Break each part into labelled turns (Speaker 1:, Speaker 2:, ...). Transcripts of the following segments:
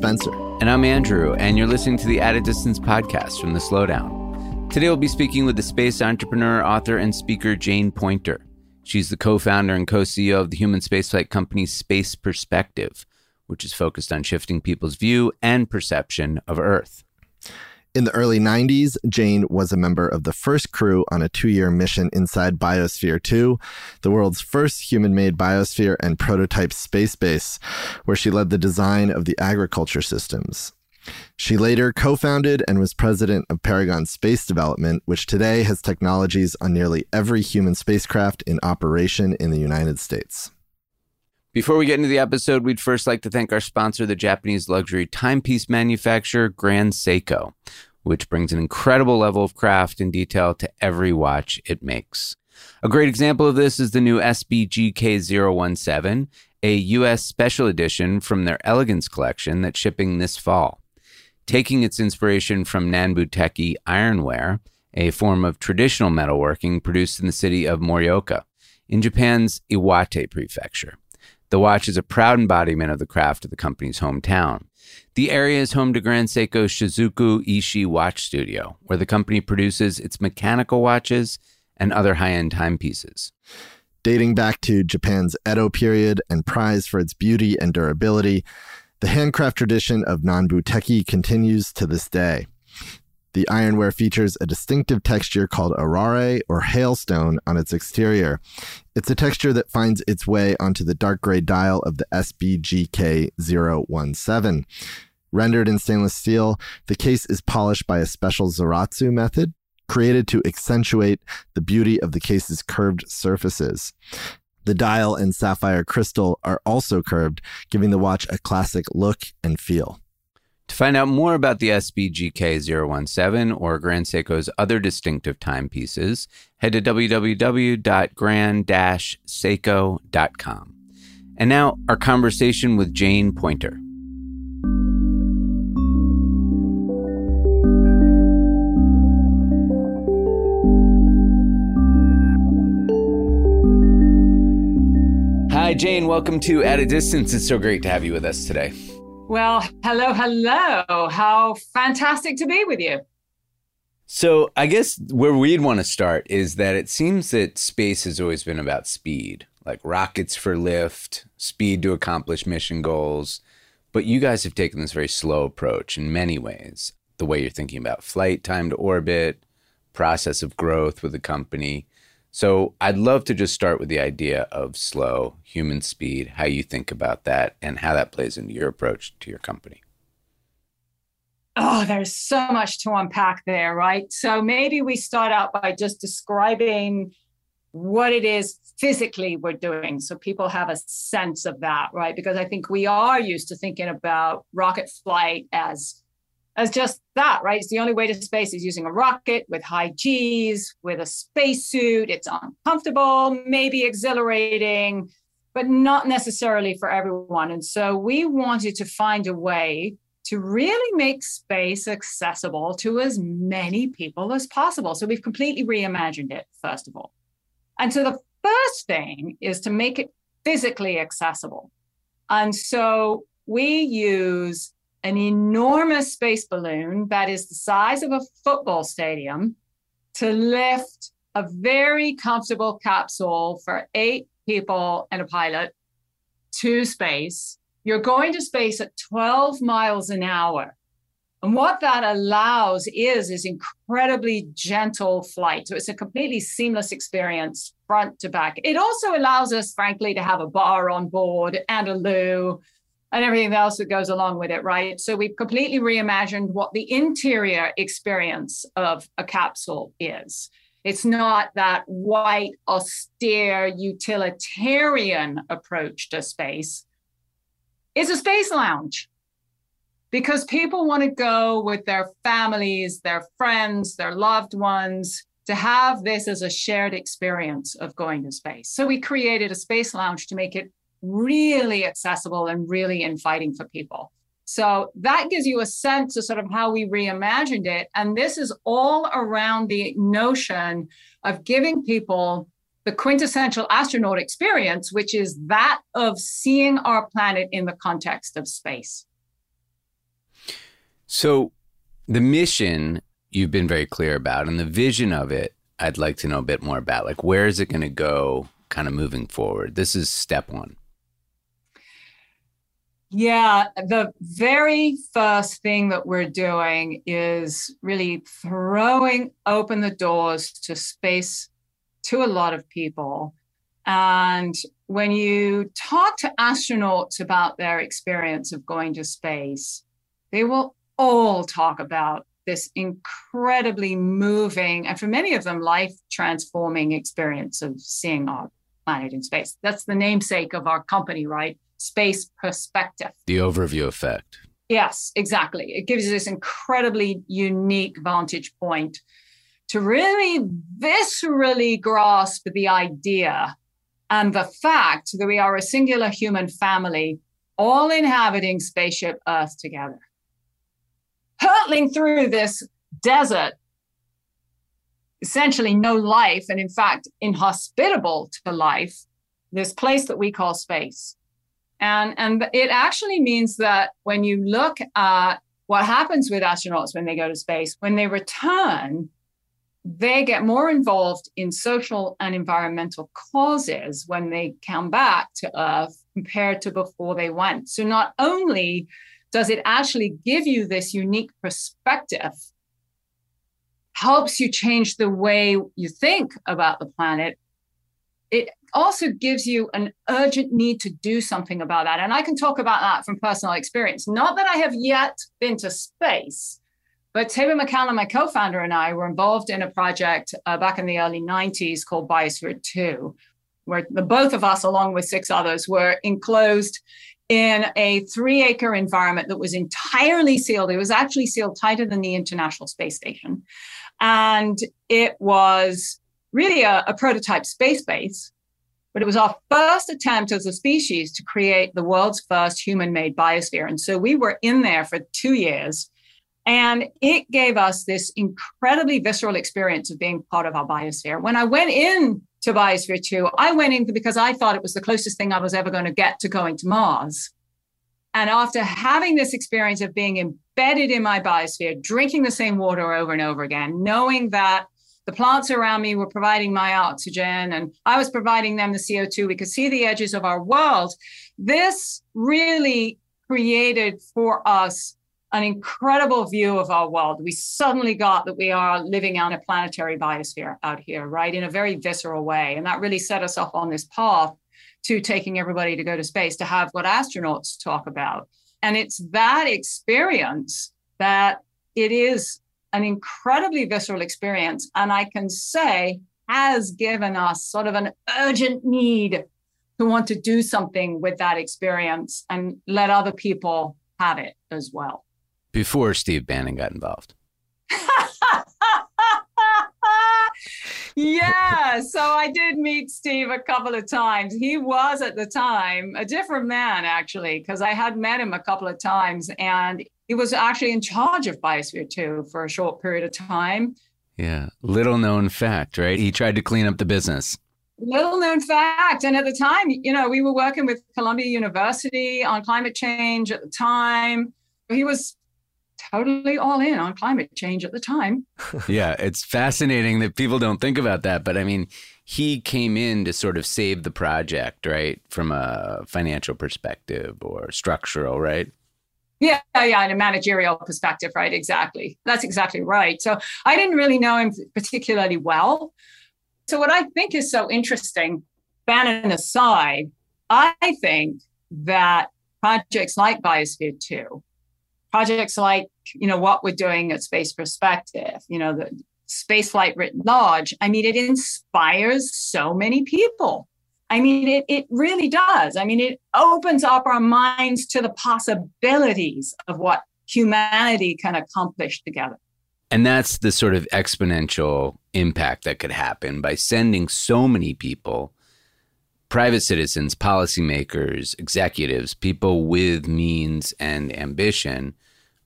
Speaker 1: Spencer.
Speaker 2: And I'm Andrew, and you're listening to the At a Distance podcast from The Slowdown. Today we'll be speaking with the space entrepreneur, author, and speaker Jane Poynter. She's the co founder and co CEO of the human spaceflight company Space Perspective, which is focused on shifting people's view and perception of Earth.
Speaker 1: In the early 90s, Jane was a member of the first crew on a two year mission inside Biosphere 2, the world's first human made biosphere and prototype space base, where she led the design of the agriculture systems. She later co founded and was president of Paragon Space Development, which today has technologies on nearly every human spacecraft in operation in the United States.
Speaker 2: Before we get into the episode, we'd first like to thank our sponsor, the Japanese luxury timepiece manufacturer Grand Seiko, which brings an incredible level of craft and detail to every watch it makes. A great example of this is the new SBGK017, a US special edition from their Elegance collection that's shipping this fall. Taking its inspiration from Nanbu Tekki ironware, a form of traditional metalworking produced in the city of Morioka, in Japan's Iwate prefecture. The watch is a proud embodiment of the craft of the company's hometown. The area is home to Grand Seiko Shizukuishi Watch Studio, where the company produces its mechanical watches and other high end timepieces.
Speaker 1: Dating back to Japan's Edo period and prized for its beauty and durability, the handcraft tradition of Nanbu Tekki continues to this day. The ironware features a distinctive texture called arare or hailstone on its exterior. It's a texture that finds its way onto the dark gray dial of the SBGK 017. Rendered in stainless steel, the case is polished by a special Zaratsu method created to accentuate the beauty of the case's curved surfaces. The dial and sapphire crystal are also curved, giving the watch a classic look and feel.
Speaker 2: Find out more about the SBGK 017 or Grand Seiko's other distinctive timepieces, head to www.grand-seiko.com. And now, our conversation with Jane Poynter. Hi, Jane. Welcome to At a Distance. It's so great to have you with us today.
Speaker 3: Well, hello, hello. How fantastic to be with you.
Speaker 2: So, I guess where we'd want to start is that it seems that space has always been about speed, like rockets for lift, speed to accomplish mission goals. But you guys have taken this very slow approach in many ways. The way you're thinking about flight time to orbit, process of growth with the company. So I'd love to just start with the idea of slow human speed, how you think about that, and how that plays into your approach to your company.
Speaker 3: Oh, there's so much to unpack there, right? So maybe we start out by just describing what it is physically we're doing so people have a sense of that, right? Because I think we are used to thinking about rocket flight as as just that, right? It's the only way to space is using a rocket with high G's, with a spacesuit. It's uncomfortable, maybe exhilarating, but not necessarily for everyone. And so we wanted to find a way to really make space accessible to as many people as possible. So we've completely reimagined it, first of all. And so the first thing is to make it physically accessible. And so we use an enormous space balloon that is the size of a football stadium to lift a very comfortable capsule for eight people and a pilot to space. You're going to space at 12 miles an hour. And what that allows is is incredibly gentle flight. So it's a completely seamless experience front to back. It also allows us, frankly, to have a bar on board and a loo and everything else that goes along with it, right? So we've completely reimagined what the interior experience of a capsule is. It's not that white, austere, utilitarian approach to space. It's a space lounge because people want to go with their families, their friends, their loved ones to have this as a shared experience of going to space. So we created a space lounge to make it really accessible and really inviting for people. So that gives you a sense of sort of how we reimagined it. And this is all around the notion of giving people the quintessential astronaut experience, which is that of seeing our planet in the context of space.
Speaker 2: So, the mission you've been very clear about, and the vision of it, I'd like to know a bit more about. Like, where is it going to go kind of moving forward? This is step one.
Speaker 3: Yeah, the very first thing that we're doing is really throwing open the doors to space to a lot of people. And when you talk to astronauts about their experience of going to space, they will all talk about this incredibly moving and for many of them life transforming experience of seeing our planet in space. That's the namesake of our company, right? Space perspective.
Speaker 2: The overview effect.
Speaker 3: Yes, exactly. It gives you this incredibly unique vantage point to really viscerally grasp the idea and the fact that we are a singular human family all inhabiting spaceship Earth together hurtling through this desert, essentially no life, and in fact, inhospitable to life, this place that we call space. And, and it actually means that when you look at what happens with astronauts when they go to space, when they return, they get more involved in social and environmental causes when they come back to Earth compared to before they went. So not only does it actually give you this unique perspective helps you change the way you think about the planet it also gives you an urgent need to do something about that and i can talk about that from personal experience not that i have yet been to space but Taber MacCallum, my co-founder, and I were involved in a project uh, back in the early 90s called Biosphere 2, where the both of us, along with six others, were enclosed in a three acre environment that was entirely sealed. It was actually sealed tighter than the International Space Station. And it was really a, a, prototype space base, but it was our first attempt as a species to create the world's first human made biosphere. And so we were in there for two years. And it gave us this incredibly visceral experience of being part of our biosphere. When I went in to Biosphere 2. I went in because I thought it was the closest thing I was ever going to get to going to Mars. And after having this experience of being embedded in my biosphere, drinking the same water over and over again, knowing that the plants around me were providing my oxygen and I was providing them the CO2, we could see the edges of our world. This really created for us an incredible view of our world. We suddenly got that we are living on a planetary biosphere out here, right, in a very visceral way. And that really set us off on this path to taking everybody to go to space to have what astronauts talk about. And it's that experience that it is an incredibly visceral experience. And I can say has given us sort of an urgent need to want to do something with that experience and let other people have it as well
Speaker 2: before Steve Bannon got involved.
Speaker 3: yeah, so I did meet Steve a couple of times. He was at the time a different man, actually, because I had met him a couple of times and he was actually in charge of Biosphere 2 for a short period of time.
Speaker 2: Yeah, little known fact, right? He tried to clean up the business.
Speaker 3: Little known fact. And at the time, you know, we were working with Columbia University on climate change at the time. He was totally all in on climate change at the time.
Speaker 2: yeah, it's fascinating that people don't think about that. But I mean, he came in to sort of save the project, right? From a financial perspective or structural, right?
Speaker 3: Yeah, yeah, in a managerial perspective, right? Exactly. That's exactly right. So I didn't really know him particularly well. So, what I think is so interesting, Bannon aside, I think that projects like Biosphere 2 projects like you know what we're doing at space perspective you know the space flight written large i mean it inspires so many people i mean it, it really does i mean it opens up our minds to the possibilities of what humanity can accomplish together
Speaker 2: and that's the sort of exponential impact that could happen by sending so many people private citizens, policymakers, executives, people with means and ambition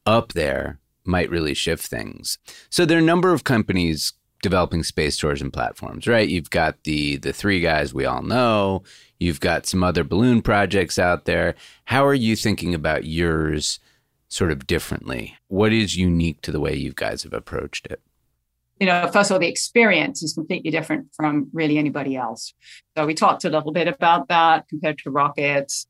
Speaker 2: up there might really shift things. So there are a number of companies developing space tourism platforms, right? You've got the the three guys we all know. You've got some other balloon projects out there. How are you thinking about yours sort of differently? What is unique to the way you guys have approached it?
Speaker 3: You know, first of all, the experience is completely different from really anybody else. So we talked a little bit about that compared to rockets.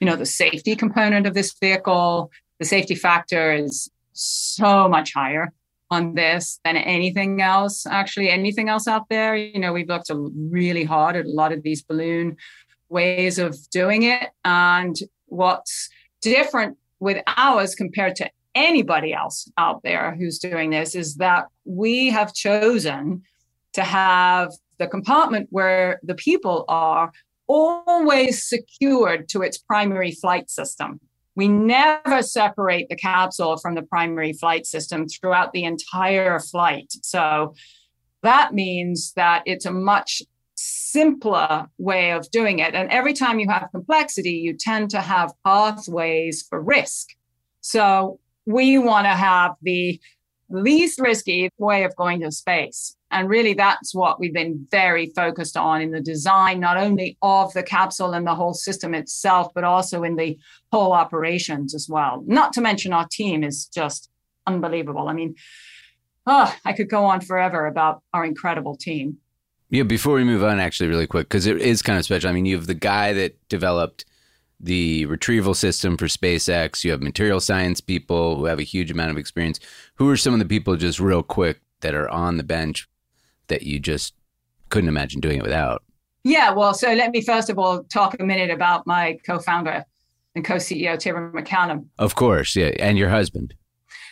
Speaker 3: You know, the safety component of this vehicle, the safety factor is so much higher on this than anything else, actually, anything else out there. You know, we've looked really hard at a lot of these balloon ways of doing it. And what's different with ours compared to anybody else out there who's doing this is that we have chosen to have the compartment where the people are always secured to its primary flight system. We never separate the capsule from the primary flight system throughout the entire flight. So that means that it's a much simpler way of doing it. And every time you have complexity, you tend to have pathways for risk. So we want to have the least risky way of going to space. And really, that's what we've been very focused on in the design, not only of the capsule and the whole system itself, but also in the whole operations as well. Not to mention, our team is just unbelievable. I mean, oh, I could go on forever about our incredible team.
Speaker 2: Yeah, before we move on, actually, really quick, because it is kind of special. I mean, you have the guy that developed the retrieval system for SpaceX. You have material science people who have a huge amount of experience. Who are some of the people, just real quick, that are on the bench that you just couldn't imagine doing it without?
Speaker 3: Yeah, well, so let me first of all talk a minute about my co founder and co CEO, Taber MacCallum.
Speaker 2: Of course, yeah, and your husband.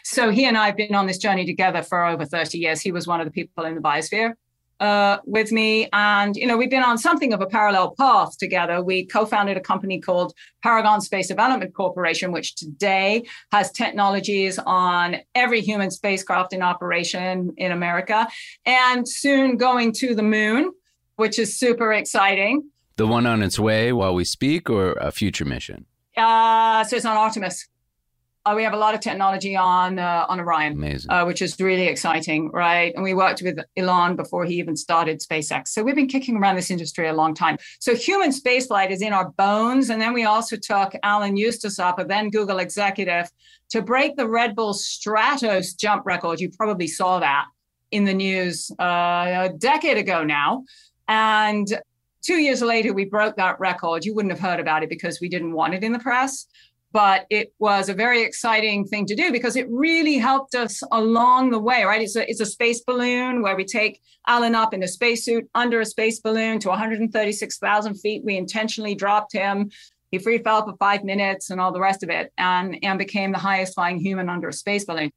Speaker 3: So he and I have been on this journey together for over 30 years. He was one of the people in the biosphere uh, with me. And, you know, we've been on something of a parallel path together. We co founded a company called Paragon Space Development Corporation, which today has technologies on every human spacecraft in operation in America and soon going to the moon, which is super exciting.
Speaker 2: The one on its way while we speak, or a future mission?
Speaker 3: Uh, so it's on Artemis. Uh, we have a lot of technology on uh, on Orion. Uh, which is really exciting, right? And we worked with Elon before he even started SpaceX. So we've been kicking around this industry a long time. So human spaceflight is in our bones. And then we also took Alan Eustace up, a then Google executive, to break the Red Bull Stratos jump record. You probably saw that in the news uh, a decade ago now. And two years later, we broke that record. You wouldn't have heard about it because we didn't want it in the press but it was a very exciting thing to do because it really helped us along the way, right? It's a, it's a space balloon where we take Alan up in a spacesuit under a space balloon to 136,000 feet. We intentionally dropped him. He free fell for five minutes and all the rest of it and, and became the highest flying human under a space balloon.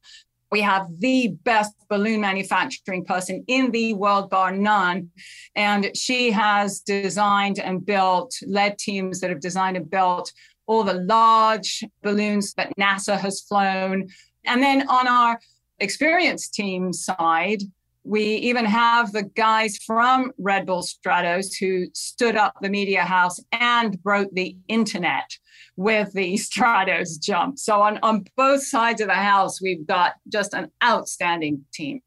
Speaker 3: We have the best balloon manufacturing person in the world, bar none. And she has designed and built, led teams that have designed and built all the large balloons that NASA has flown. And then on our experience team side, we even have the guys from Red Bull Stratos who stood up the media house and broke the internet with the Stratos jump. So on, on both sides of the house, we've got just an outstanding team.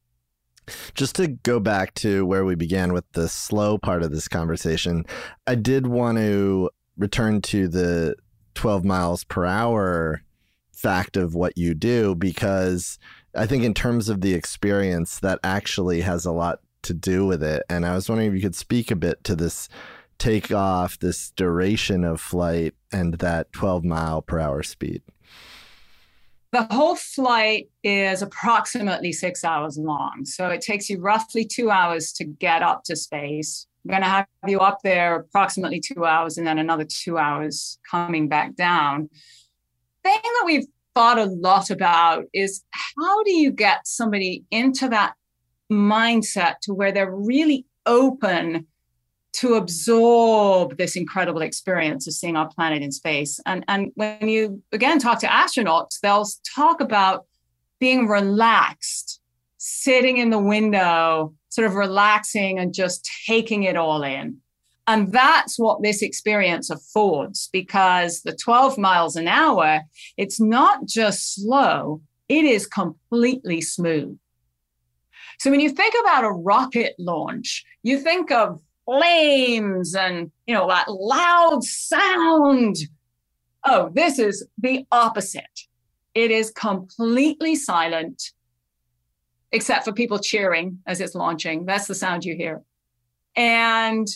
Speaker 1: Just to go back to where we began with the slow part of this conversation, I did want to return to the 12 miles per hour fact of what you do because I think in terms of the experience that actually has a lot to do with it and I was wondering if you could speak a bit to this takeoff this duration of flight and that 12 mile per hour speed
Speaker 3: the whole flight is approximately six hours long. So it takes you roughly two hours to get up to space. Going to have you up there approximately two hours and then another two hours coming back down. Thing that we've thought a lot about is how do you get somebody into that mindset to where they're really open to absorb this incredible experience of seeing our planet in space. And, and when you again talk to astronauts, they'll talk about being relaxed, sitting in the window, sort of relaxing and just taking it all in. And that's what this experience affords because the 12 miles an hour, it's not just slow, it is completely smooth. So when you think about a rocket launch, you think of flames and, you know, that loud sound. Oh, this is the opposite. It is completely silent, except for people cheering as it's launching. That's the sound you hear. And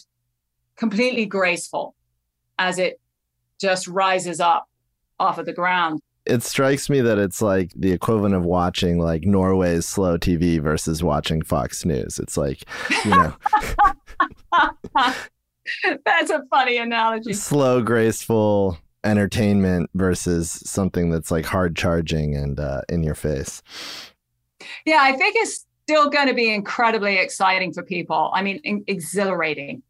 Speaker 3: completely graceful as it just rises up off of the ground.
Speaker 1: It strikes me that it's like the equivalent of watching like Norway's slow TV versus watching Fox News. It's like, you know.
Speaker 3: That's a funny analogy.
Speaker 1: Slow, graceful entertainment versus something that's like hard charging and uh, in your face.
Speaker 3: Yeah, I think it's still going to be incredibly exciting for people. I mean, exhilarating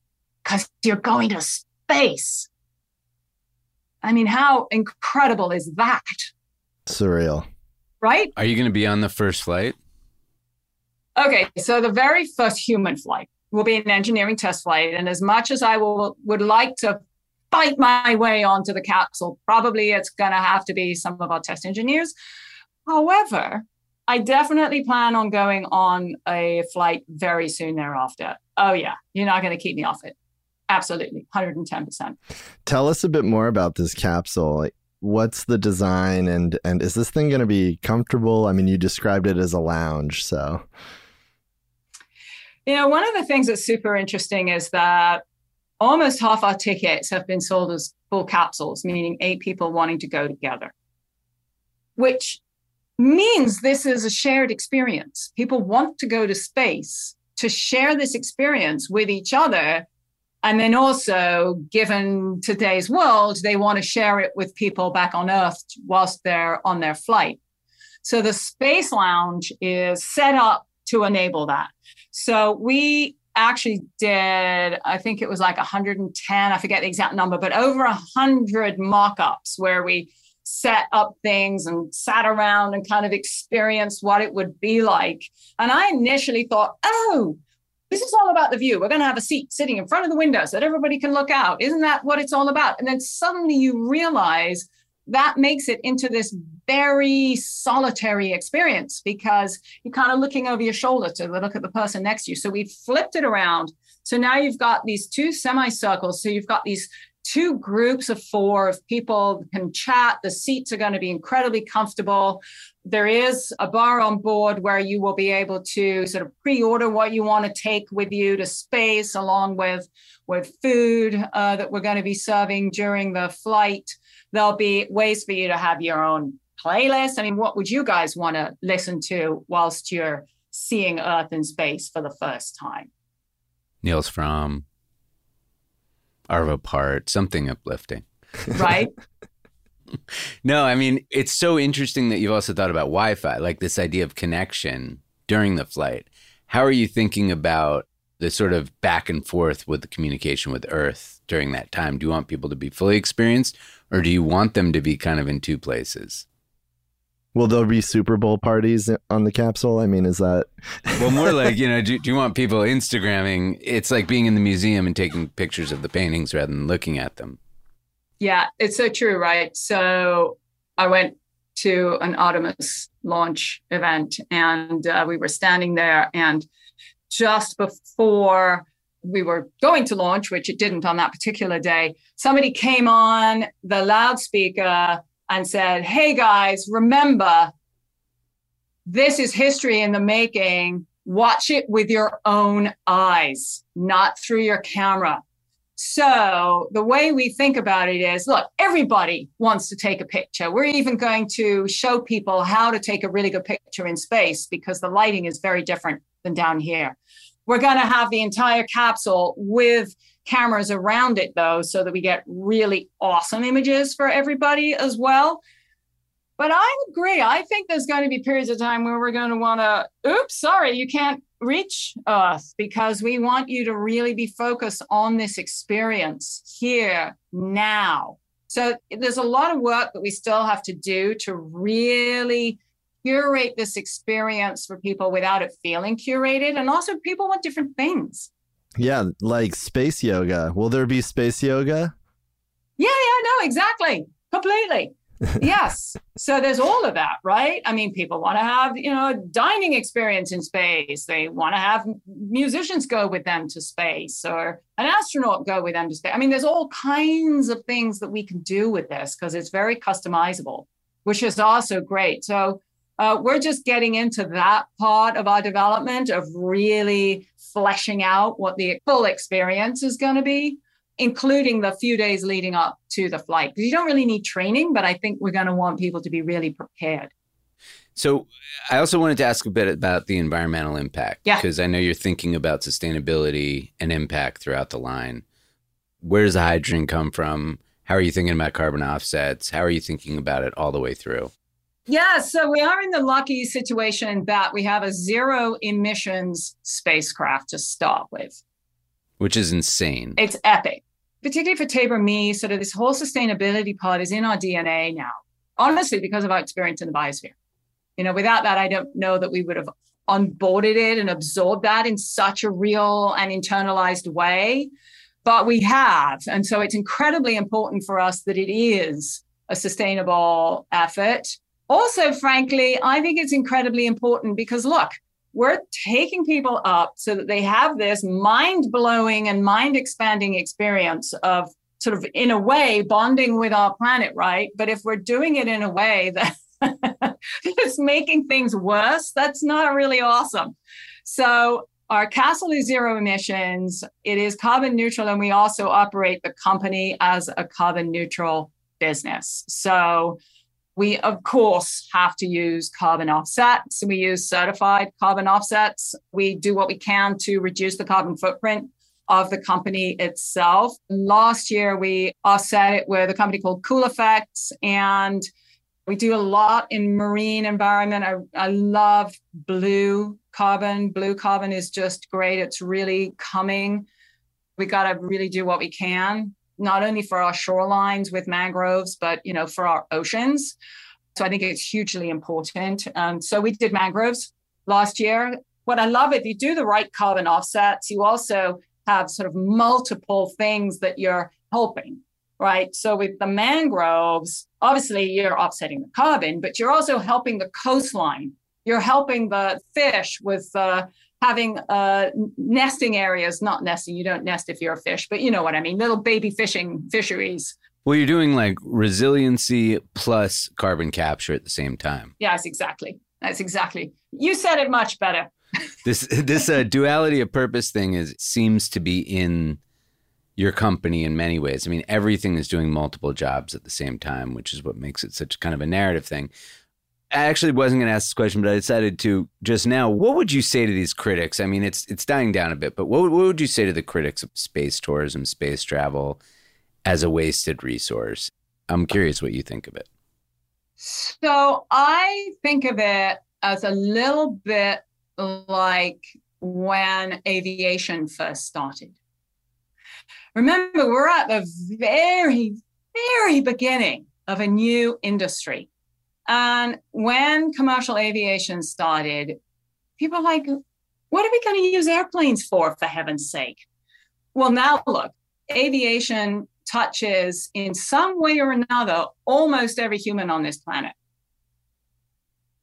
Speaker 3: because you're going to space. I mean, how incredible is that?
Speaker 1: Surreal.
Speaker 3: Right?
Speaker 2: Are you going to be on the first flight?
Speaker 3: Okay, so the very first human flight will be an engineering test flight. And as much as I will would like to fight my way onto the capsule, probably it's going to have to be some of our test engineers. However, I definitely plan on going on a flight very soon thereafter. Oh, yeah, you're not going to keep me off it. Absolutely, 110%.
Speaker 1: Tell us a bit more about this capsule. What's the design and and is this thing going to be comfortable? I mean, you described it as a lounge, so
Speaker 3: you know, one of the things that's super interesting is that almost half our tickets have been sold as full capsules, meaning eight people wanting to go together, which means this is a shared experience. People want to go to space to share this experience with each other and then also, given today's world, they want to share it with people back on Earth whilst they're on their flight. So the Space Lounge is set up to enable that. So we actually did, I think it was like 110, I forget the exact number, but over 100 mock ups where we set up things and sat around and kind of experienced what it would be like. And I initially thought, oh, this is all about the view. We're going to have a seat sitting in front of the window so that everybody can look out. Isn't that what it's all about? And then suddenly you realize that makes it into this very solitary experience because you're kind of looking over your shoulder to look at the person next to you. So we flipped it around. So now you've got these two semicircles. So you've got these two groups of four of people can chat. The seats are going to be incredibly comfortable. There is a bar on board where you will be able to sort of pre-order what you want to take with you to space, along with with food uh, that we're going to be serving during the flight. There'll be ways for you to have your own playlist. I mean, what would you guys want to listen to whilst you're seeing Earth in space for the first time?
Speaker 2: Nils Frahm, Arvo Pärt, something uplifting.
Speaker 3: Right.
Speaker 2: no, I mean, it's so interesting that you've also thought about Wi Fi, like this idea of connection during the flight. How are you thinking about the sort of back and forth with the communication with Earth during that time? Do you want people to be fully experienced or do you want them to be kind of in two places?
Speaker 1: Will there be Super Bowl parties on the capsule? I mean, is that.
Speaker 2: well, more like, you know, do, do, you want people Instagramming? It's like being in the museum and taking pictures of the paintings rather than looking at them.
Speaker 3: Yeah, it's so true, right? So I went to an Artemis launch event and uh, we were standing there. And just before we were going to launch, which it didn't on that particular day, somebody came on the loudspeaker and said, Hey guys, remember, this is history in the making. Watch it with your own eyes, not through your camera. So, the way we think about it is look, everybody wants to take a picture. We're even going to show people how to take a really good picture in space because the lighting is very different than down here. We're going to have the entire capsule with cameras around it though so that we get really awesome images for everybody as well. But i agree. I think there's going to be periods of time where we're going to want to oops sorry you can't reach us because we want you to really be focused on this experience here now. So there's a lot of work that we still have to do to really curate this experience for people without it feeling curated and also people want different things
Speaker 1: yeah, like space yoga. Will there be space yoga?
Speaker 3: Yeah, yeah, no, exactly. Completely. yes. So there's all of that, right? I mean, people want to have, you know, a dining experience in space. They want to have musicians go with them to space or an astronaut go with them to space. I mean, there's all kinds of things that we can do with this because it's very customizable. which is also great. So uh, we're just getting into that part of our development of really fleshing out what the full experience is going to be, including the few days leading up to the flight. Because you don't really need training, but I think we're going to want people to be really prepared.
Speaker 2: So I also wanted to ask a bit about the environmental impact.
Speaker 3: Yeah.
Speaker 2: Because I know you're thinking about sustainability and impact throughout the line. Where does the hydrogen come from? How are you thinking about carbon offsets? How are you thinking about it all the way through?
Speaker 3: Yeah, so we are in the lucky situation that we have a zero emissions spacecraft to start with.
Speaker 2: Which is insane.
Speaker 3: It's epic, particularly for Taber Me. Sort of this whole sustainability part is in our DNA now, honestly, because of our experience in the biosphere. You know, without that, I don't know that we would have onboarded it and absorbed that in such a real and internalized way. But we have. And so it's incredibly important for us that it is a sustainable effort. Also, frankly, I think it's incredibly important because look, we're taking people up so that they have this mind blowing and mind expanding experience of sort of, in a way, bonding with our planet, right? But if we're doing it in a way that is making things worse, that's not really awesome. So, our castle is zero emissions, it is carbon neutral, and we also operate the company as a carbon neutral business. So, we, of course, have to use carbon offsets. We use certified carbon offsets. We do what we can to reduce the carbon footprint of the company itself. Last year, we offset it with a company called Cool Effects, and we do a lot in marine environment. I, I love blue carbon. Blue carbon is just great. It's really coming. We got to really do what we can not only for our shorelines with mangroves, but you know for our oceans. So I think it's hugely important. Um, so we did mangroves last year. What I love, if you do the right carbon offsets, you also have sort of multiple things that you're helping, right? So with the mangroves, obviously you're offsetting the carbon, but you're also helping the coastline. You're helping the fish with uh, having uh, nesting areas, not nesting, you don't nest if you're a fish, but you know what I mean, little baby fishing fisheries.
Speaker 2: Well, you're doing like resiliency plus carbon capture at the same time.
Speaker 3: Yes, exactly. That's exactly. You said it much better.
Speaker 2: this this uh, duality of purpose thing is seems to be in your company in many ways. I mean, everything is doing multiple jobs at the same time, which is what makes it such kind of a narrative thing. I actually wasn't going to ask this question, but I decided to just now. What would you say to these critics? I mean, it's it's dying down a bit, but what, what would you say to the critics of space tourism, space travel as a wasted resource? I'm curious what you think of it.
Speaker 3: So I think of it as a little bit like when aviation first started. Remember, we're at the very, very beginning of a new industry and when commercial aviation started, people were like, what are we going to use airplanes for, for heaven's sake? Well, now look, aviation touches in some way or another almost every human on this planet.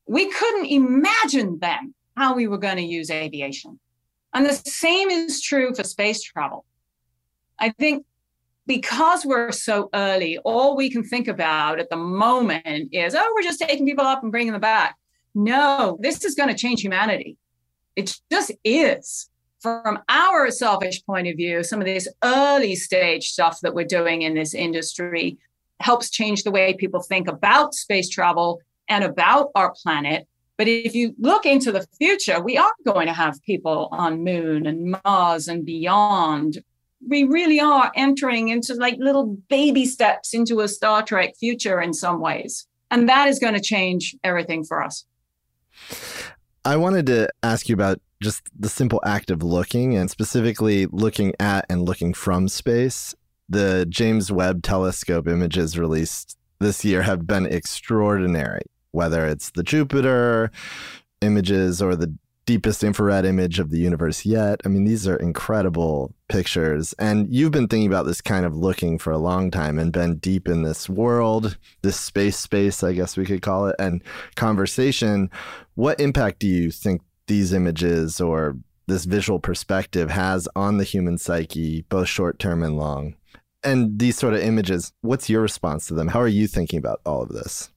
Speaker 3: We couldn't imagine then how we were going to use aviation. And the same is true for space travel. I think because we're so early, all we can think about at the moment is, oh, we're just taking people up and bringing them back. No, this is going to change humanity. It just is. From our selfish point of view, some of this early stage stuff that we're doing in this industry helps change the way people think about space travel and about our planet. But if you look into the future, we are going to have people on moon and Mars and beyond we really are entering into like little baby steps into a Star Trek future in some ways. And that is going to change everything for us.
Speaker 1: I wanted to ask you about just the simple act of looking and specifically looking at and looking from space. The James Webb Telescope images released this year have been extraordinary, whether it's the Jupiter images or the deepest infrared image of the universe yet. I mean, these are incredible pictures. And you've been thinking about this kind of looking for a long time and been deep in this world, this space space, I guess we could call it, and conversation. What impact do you think these images or this visual perspective has on the human psyche, both short term and long? And these sort of images, what's your response to them? How are you thinking about all of this?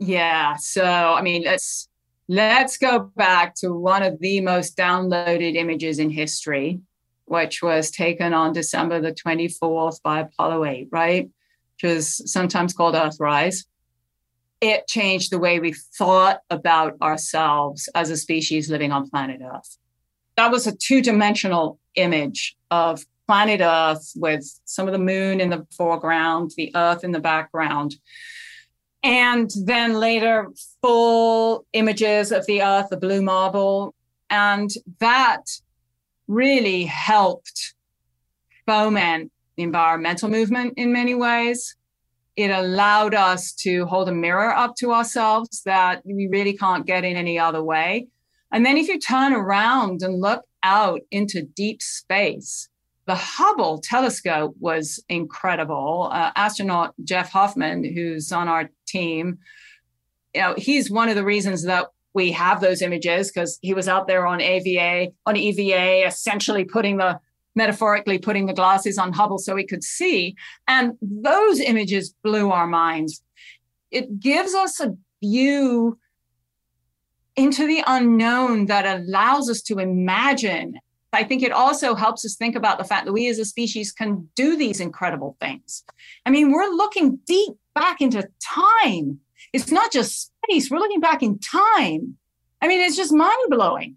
Speaker 3: Yeah. So, I mean, let's let's go back to one of the most downloaded images in history, which was taken on December the 24th by Apollo 8, right? Which is sometimes called Earthrise. It changed the way we thought about ourselves as a species living on planet Earth. That was a two dimensional image of planet Earth with some of the moon in the foreground, the Earth in the background. And then later, full images of the Earth, the blue marble. And that really helped foment the environmental movement in many ways. It allowed us to hold a mirror up to ourselves that we really can't get in any other way. And then if you turn around and look out into deep space, the Hubble telescope was incredible. Uh, astronaut Jeff Hoffman, who's on our team, you know, he's one of the reasons that we have those images because he was out there on AVA, on EVA, essentially putting the metaphorically putting the glasses on Hubble so we could see. And those images blew our minds. It gives us a view into the unknown that allows us to imagine I think it also helps us think about the fact that we as a species can do these incredible things. I mean, we're looking deep back into time. It's not just space, we're looking back in time. I mean, it's just mind blowing.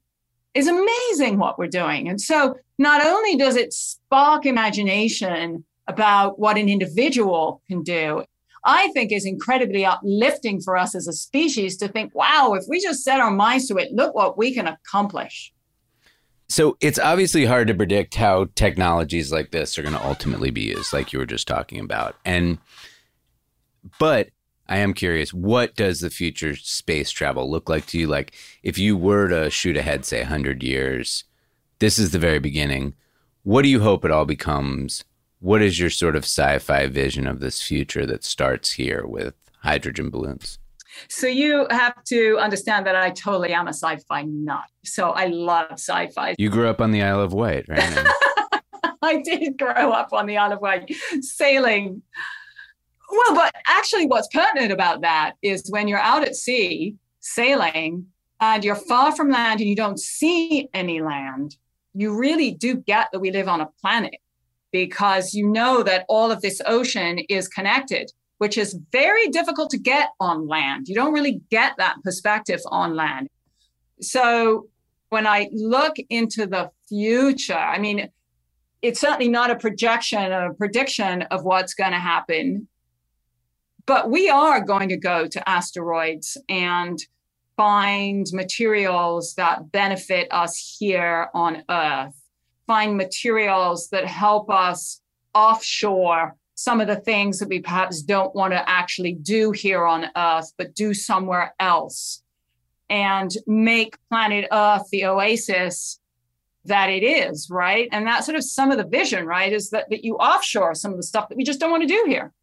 Speaker 3: It's amazing what we're doing. And so, not only does it spark imagination about what an individual can do, I think is incredibly uplifting for us as a species to think, wow, if we just set our minds to it, look what we can accomplish.
Speaker 2: So it's obviously hard to predict how technologies like this are going to ultimately be used, like you were just talking about. And, but I am curious, what does the future space travel look like to you? Like, if you were to shoot ahead, say, 100 years, this is the very beginning. What do you hope it all becomes? What is your sort of sci fi vision of this future that starts here with hydrogen balloons?
Speaker 3: So you have to understand that I totally am a sci-fi nut. So I love sci-fi.
Speaker 2: You grew up on the Isle of Wight, right?
Speaker 3: I did grow up on the Isle of Wight, sailing. Well, but actually, what's pertinent about that is when you're out at sea sailing and you're far from land and you don't see any land, you really do get that we live on a planet because you know that all of this ocean is connected which is very difficult to get on land. You don't really get that perspective on land. So when I look into the future, I mean, it's certainly not a projection or a prediction of what's going to happen, but we are going to go to asteroids and find materials that benefit us here on Earth, find materials that help us offshore some of the things that we perhaps don't want to actually do here on Earth, but do somewhere else and make planet Earth the oasis that it is, right? And that's sort of some of the vision, right? Is that, that you offshore some of the stuff that we just don't want to do here.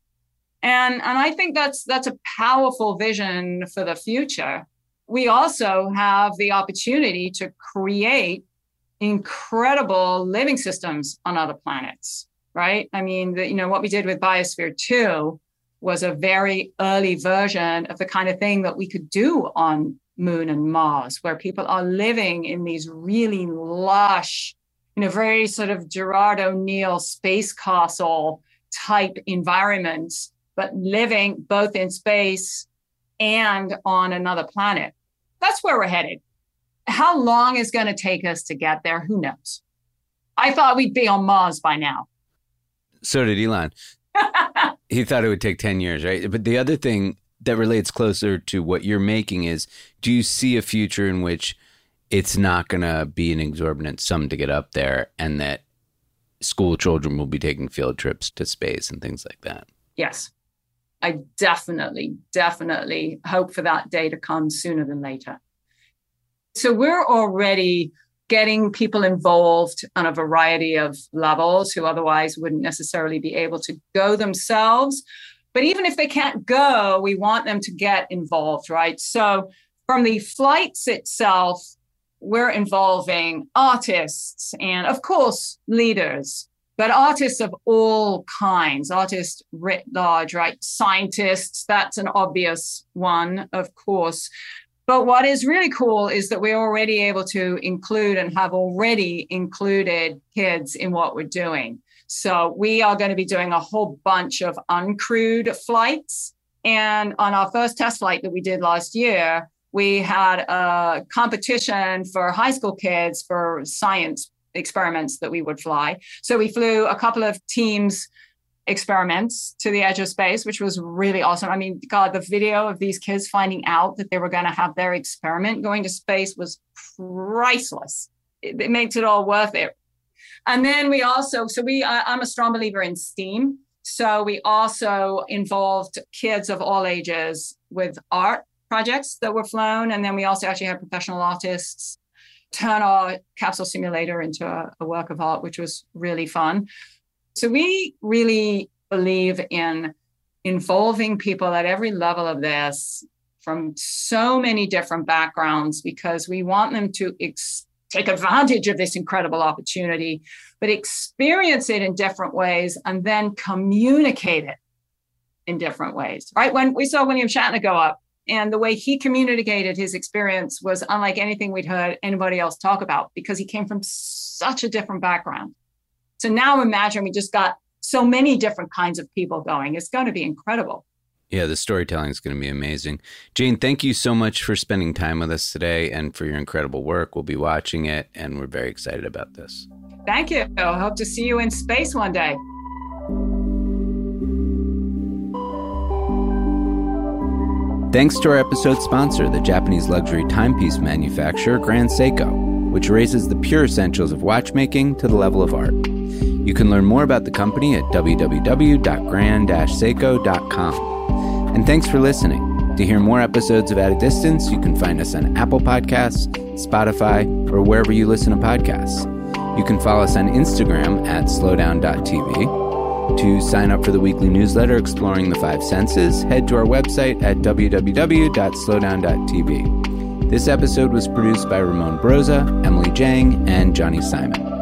Speaker 3: And, and I think that's that's a powerful vision for the future. We also have the opportunity to create incredible living systems on other planets right? I mean, the, you know, what we did with Biosphere 2 was a very early version of the kind of thing that we could do on Moon and Mars, where people are living in these really lush, you know, very sort of Gerard O'Neill space castle type environments, but living both in space and on another planet. That's where we're headed. How long is going to take us to get there? Who knows? I thought we'd be on Mars by now.
Speaker 2: So did Elon. he thought it would take 10 years, right? But the other thing that relates closer to what you're making is do you see a future in which it's not going to be an exorbitant sum to get up there and that school children will be taking field trips to space and things like that?
Speaker 3: Yes. I definitely, definitely hope for that day to come sooner than later. So we're already getting people involved on a variety of levels who otherwise wouldn't necessarily be able to go themselves. But even if they can't go, we want them to get involved, right? So from the flights itself, we're involving artists and, of course, leaders, but artists of all kinds, artists writ large, right? Scientists, that's an obvious one, of course. But what is really cool is that we're already able to include and have already included kids in what we're doing. So we are going to be doing a whole bunch of uncrewed flights. And on our first test flight that we did last year, we had a competition for high school kids for science experiments that we would fly. So we flew a couple of teams experiments to the edge of space, which was really awesome. I mean, God, the video of these kids finding out that they were going to have their experiment going to space was priceless. It, it makes it all worth it. And then we also, so we, I'm a strong believer in STEAM. So we also involved kids of all ages with art projects that were flown. And then we also actually had professional artists turn our capsule simulator into a, a work of art, which was really fun. So we really believe in involving people at every level of this from so many different backgrounds because we want them to ex- take advantage of this incredible opportunity, but experience it in different ways and then communicate it in different ways. Right? When we saw William Shatner go up, and the way he communicated his experience was unlike anything we'd heard anybody else talk about because he came from such a different background. So now imagine we just got so many different kinds of people going. It's going to be incredible.
Speaker 2: Yeah, the storytelling is going to be amazing. Jane, thank you so much for spending time with us today and for your incredible work. We'll be watching it and we're very excited about this.
Speaker 3: Thank you. Hope to see you in space one day.
Speaker 2: Thanks to our episode sponsor, the Japanese luxury timepiece manufacturer Grand Seiko, which raises the pure essentials of watchmaking to the level of art. You can learn more about the company at www.grand-seiko.com. And thanks for listening. To hear more episodes of At a Distance, you can find us on Apple Podcasts, Spotify, or wherever you listen to podcasts. You can follow us on Instagram at slowdown.tv to sign up for the weekly newsletter exploring the five senses, head to our website at www.slowdown.tv. This episode was produced by Ramon Broza, Emily Jang, and Johnny Simon.